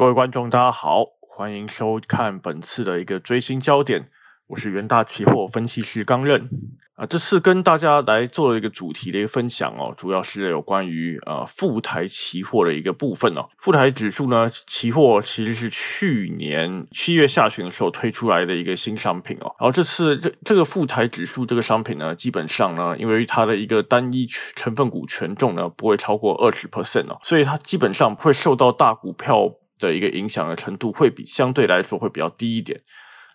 各位观众，大家好，欢迎收看本次的一个追星焦点。我是元大期货分析师刚刃啊，这次跟大家来做了一个主题的一个分享哦，主要是有关于呃富台期货的一个部分哦。富台指数呢，期货其实是去年七月下旬的时候推出来的一个新商品哦。然后这次这这个富台指数这个商品呢，基本上呢，因为它的一个单一成分股权重呢不会超过二十 percent 哦，所以它基本上会受到大股票的一个影响的程度会比相对来说会比较低一点。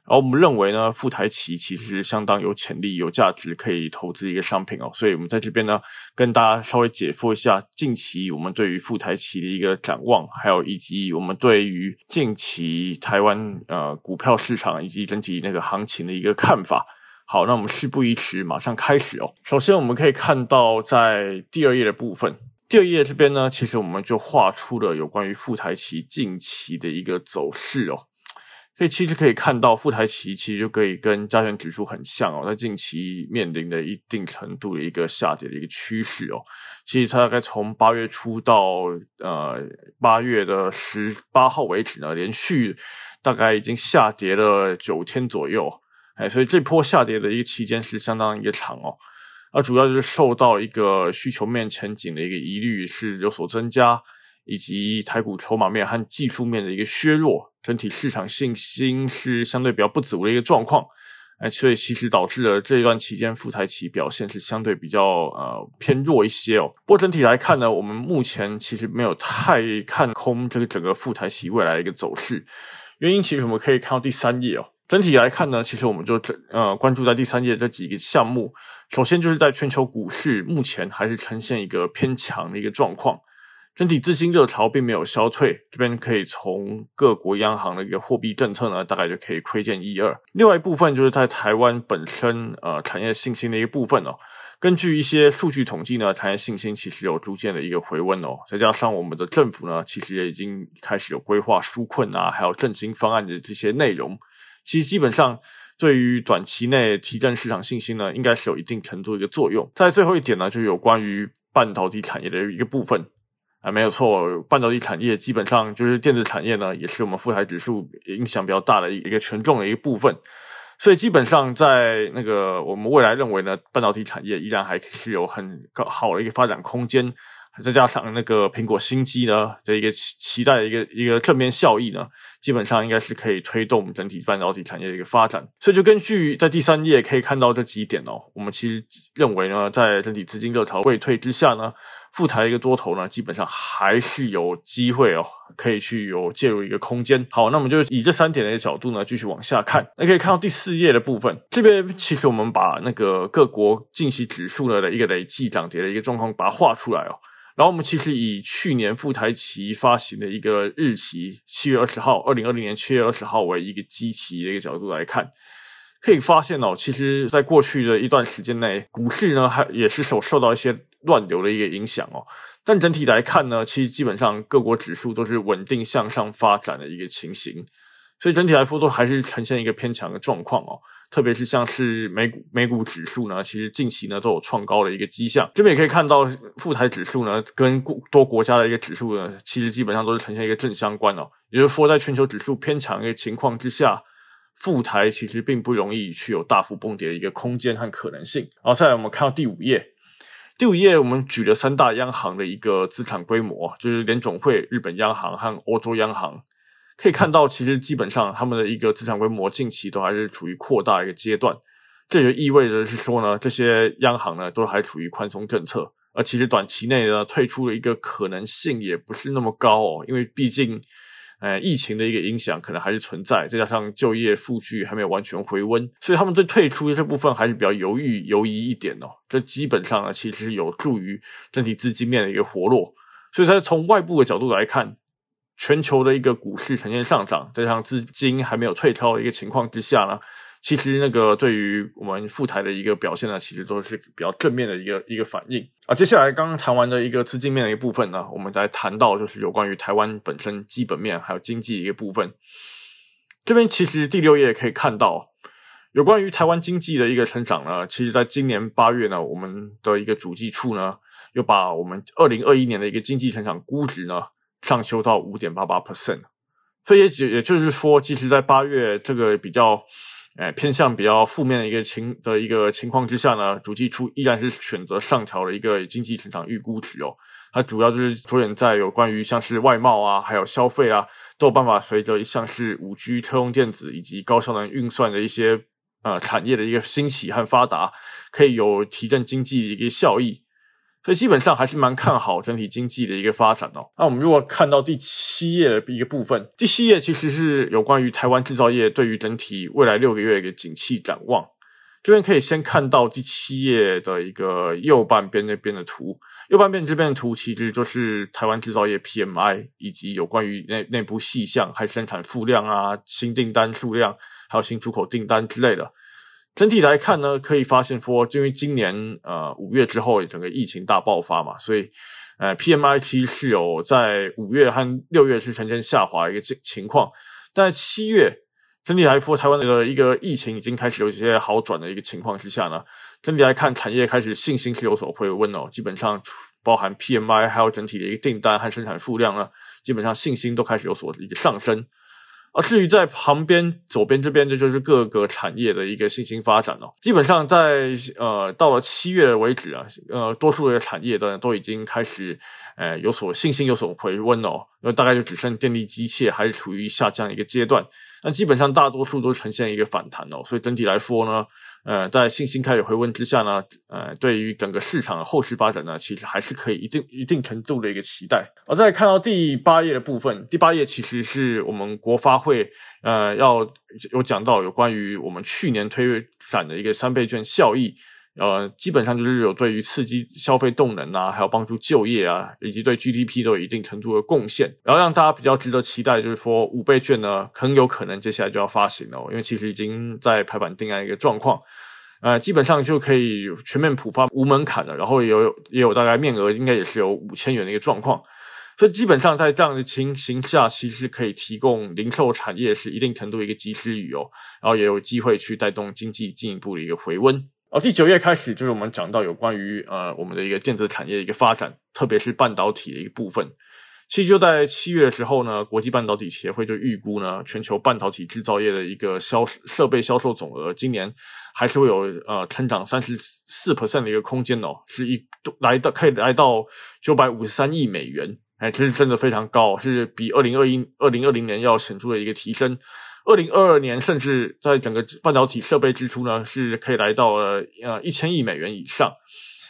而我们认为呢，富台期其实相当有潜力、有价值，可以投资一个商品哦。所以，我们在这边呢，跟大家稍微解说一下近期我们对于富台期的一个展望，还有以及我们对于近期台湾呃股票市场以及整体那个行情的一个看法。好，那我们事不宜迟，马上开始哦。首先，我们可以看到在第二页的部分，第二页这边呢，其实我们就画出了有关于富台期近期的一个走势哦。所以其实可以看到，富台期其实就可以跟加权指数很像哦，在近期面临的一定程度的一个下跌的一个趋势哦。其实它大概从八月初到呃八月的十八号为止呢，连续大概已经下跌了九天左右，哎，所以这波下跌的一个期间是相当一个长哦。而主要就是受到一个需求面前景的一个疑虑是有所增加。以及台股筹码面和技术面的一个削弱，整体市场信心是相对比较不足的一个状况，哎，所以其实导致了这一段期间富台期表现是相对比较呃偏弱一些哦。不过整体来看呢，我们目前其实没有太看空这个整个富台期未来的一个走势，原因其实我们可以看到第三页哦。整体来看呢，其实我们就这呃关注在第三页这几个项目，首先就是在全球股市目前还是呈现一个偏强的一个状况。整体资金热潮并没有消退，这边可以从各国央行的一个货币政策呢，大概就可以窥见一二。另外一部分就是在台湾本身呃产业信心的一个部分哦。根据一些数据统计呢，产业信心其实有逐渐的一个回温哦。再加上我们的政府呢，其实也已经开始有规划纾困啊，还有振兴方案的这些内容，其实基本上对于短期内提振市场信心呢，应该是有一定程度的一个作用。在最后一点呢，就有关于半导体产业的一个部分。啊，没有错，半导体产业基本上就是电子产业呢，也是我们富台指数影响比较大的一个权重的一个部分。所以基本上在那个我们未来认为呢，半导体产业依然还是有很高好的一个发展空间。再加上那个苹果新机呢的一个期期待的一个一个正面效益呢，基本上应该是可以推动整体半导体产业的一个发展。所以就根据在第三页可以看到这几点哦，我们其实认为呢，在整体资金热潮未退之下呢。复台一个多头呢，基本上还是有机会哦，可以去有介入一个空间。好，那我们就以这三点的一个角度呢，继续往下看。那可以看到第四页的部分，这边其实我们把那个各国近期指数呢的一个累计涨跌的一个状况把它画出来哦。然后我们其实以去年富台期发行的一个日期七月二十号，二零二零年七月二十号为一个基期的一个角度来看，可以发现哦，其实在过去的一段时间内，股市呢还也是受受到一些。乱流的一个影响哦，但整体来看呢，其实基本上各国指数都是稳定向上发展的一个情形，所以整体来说都还是呈现一个偏强的状况哦。特别是像是美股美股指数呢，其实近期呢都有创高的一个迹象。这边也可以看到，富台指数呢跟多国家的一个指数呢，其实基本上都是呈现一个正相关哦。也就是说，在全球指数偏强的一个情况之下，富台其实并不容易去有大幅崩跌的一个空间和可能性。然后再来，我们看到第五页。第五页我们举了三大央行的一个资产规模，就是联总会、日本央行和欧洲央行。可以看到，其实基本上他们的一个资产规模近期都还是处于扩大一个阶段。这就意味着是说呢，这些央行呢都还处于宽松政策，而其实短期内呢退出的一个可能性也不是那么高哦，因为毕竟。呃，疫情的一个影响可能还是存在，再加上就业数据还没有完全回温，所以他们对退出这部分还是比较犹豫犹疑一点哦。这基本上呢，其实有助于整体资金面的一个活络。所以，在从外部的角度来看，全球的一个股市呈现上涨，再加上资金还没有退超的一个情况之下呢。其实那个对于我们副台的一个表现呢，其实都是比较正面的一个一个反应啊。接下来刚刚谈完的一个资金面的一个部分呢，我们来谈到就是有关于台湾本身基本面还有经济一个部分。这边其实第六页可以看到，有关于台湾经济的一个成长呢，其实在今年八月呢，我们的一个主计处呢，又把我们二零二一年的一个经济成长估值呢上修到五点八八 percent。所以也也就是说，即使在八月这个比较，诶偏向比较负面的一个情的一个情况之下呢，主计处依然是选择上调了一个经济成长预估值哦。它主要就是着眼在有关于像是外贸啊，还有消费啊，都有办法随着像是五 G、车用电子以及高效能运算的一些呃产业的一个兴起和发达，可以有提振经济的一个效益。所以基本上还是蛮看好整体经济的一个发展哦。那我们如果看到第七页的一个部分，第七页其实是有关于台湾制造业对于整体未来六个月一个景气展望。这边可以先看到第七页的一个右半边那边的图，右半边这边的图其实就是台湾制造业 PMI 以及有关于内内部细项，还生产数量啊、新订单数量，还有新出口订单之类的。整体来看呢，可以发现说，因为今年呃五月之后整个疫情大爆发嘛，所以呃 PMI 其实是有在五月和六月是呈现下滑一个情情况，但七月整体来说，台湾的一个疫情已经开始有一些好转的一个情况之下呢，整体来看产业开始信心是有所回温哦，基本上包含 PMI 还有整体的一个订单和生产数量呢，基本上信心都开始有所一个上升。而至于在旁边左边这边，这就是各个产业的一个信心发展哦。基本上在呃到了七月为止啊，呃多数的产业的都已经开始呃有所信心有所回温了哦。那大概就只剩电力机械还是处于下降一个阶段。那基本上大多数都呈现一个反弹哦。所以整体来说呢。呃，在信心开始回温之下呢，呃，对于整个市场的后市发展呢，其实还是可以一定一定程度的一个期待。而在看到第八页的部分，第八页其实是我们国发会呃要有讲到有关于我们去年推展的一个三倍券效益。呃，基本上就是有对于刺激消费动能啊，还有帮助就业啊，以及对 GDP 都有一定程度的贡献。然后让大家比较值得期待，就是说五倍券呢，很有可能接下来就要发行了，因为其实已经在排版定案一个状况，呃，基本上就可以全面普发无门槛的，然后也有也有大概面额应该也是有五千元的一个状况，所以基本上在这样的情形下，其实可以提供零售产业是一定程度一个及时雨哦，然后也有机会去带动经济进一步的一个回温。哦，第九页开始就是我们讲到有关于呃我们的一个电子产业的一个发展，特别是半导体的一个部分。其实就在七月的时候呢，国际半导体协会就预估呢，全球半导体制造业的一个销设备销售总额，今年还是会有呃成长三十四 percent 的一个空间哦，是一来到可以来到九百五十三亿美元，哎，这是真的非常高，是比二零二一二零二零年要显著的一个提升。二零二二年，甚至在整个半导体设备支出呢，是可以来到了呃一千亿美元以上。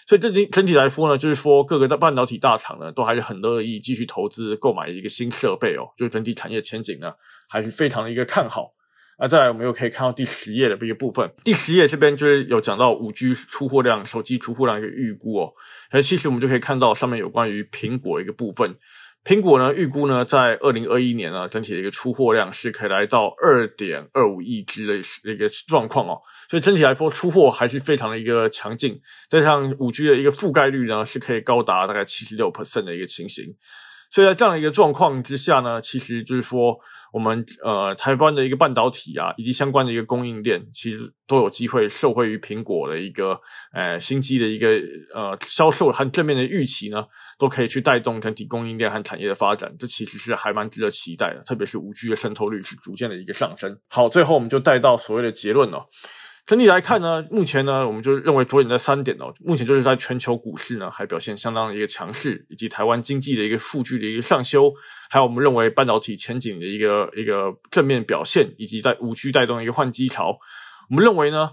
所以整体整体来说呢，就是说各个的半导体大厂呢，都还是很乐意继续投资购买一个新设备哦。就是整体产业前景呢，还是非常的一个看好。那再来，我们又可以看到第十页的一个部分。第十页这边就是有讲到五 G 出货量、手机出货量一个预估哦。而其实我们就可以看到上面有关于苹果一个部分。苹果呢，预估呢，在二零二一年呢，整体的一个出货量是可以来到二点二五亿只的一个状况哦，所以整体来说，出货还是非常的一个强劲。加上五 G 的一个覆盖率呢，是可以高达大概七十六 percent 的一个情形。所以在这样的一个状况之下呢，其实就是说，我们呃台湾的一个半导体啊，以及相关的一个供应链，其实都有机会受惠于苹果的一个呃新机的一个呃销售和正面的预期呢，都可以去带动整体供应链和产业的发展。这其实是还蛮值得期待的，特别是五 G 的渗透率是逐渐的一个上升。好，最后我们就带到所谓的结论了。整体来看呢，目前呢，我们就认为着眼在三点哦。目前就是在全球股市呢，还表现相当的一个强势，以及台湾经济的一个数据的一个上修，还有我们认为半导体前景的一个一个正面表现，以及在五 G 带动的一个换机潮，我们认为呢，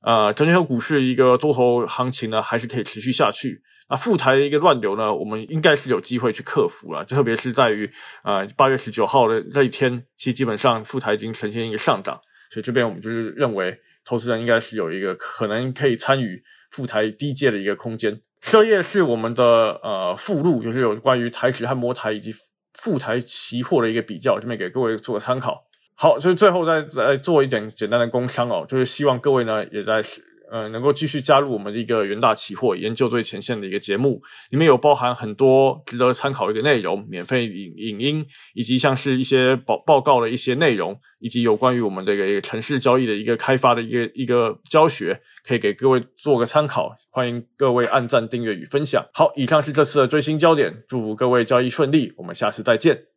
呃，全球股市一个多头行情呢，还是可以持续下去。那副台的一个乱流呢，我们应该是有机会去克服了，特别是在于呃八月十九号的那一天，其实基本上副台已经呈现一个上涨，所以这边我们就是认为。投资人应该是有一个可能可以参与赴台低阶的一个空间。设业是我们的呃附录，就是有关于台指和摩台以及赴台期货的一个比较，这边给各位做个参考。好，就最后再再做一点简单的工商哦，就是希望各位呢也在。呃，能够继续加入我们的一个元大期货研究最前线的一个节目，里面有包含很多值得参考的一个内容，免费影影音，以及像是一些报报告的一些内容，以及有关于我们这个一个城市交易的一个开发的一个一个教学，可以给各位做个参考。欢迎各位按赞、订阅与分享。好，以上是这次的最新焦点，祝福各位交易顺利，我们下次再见。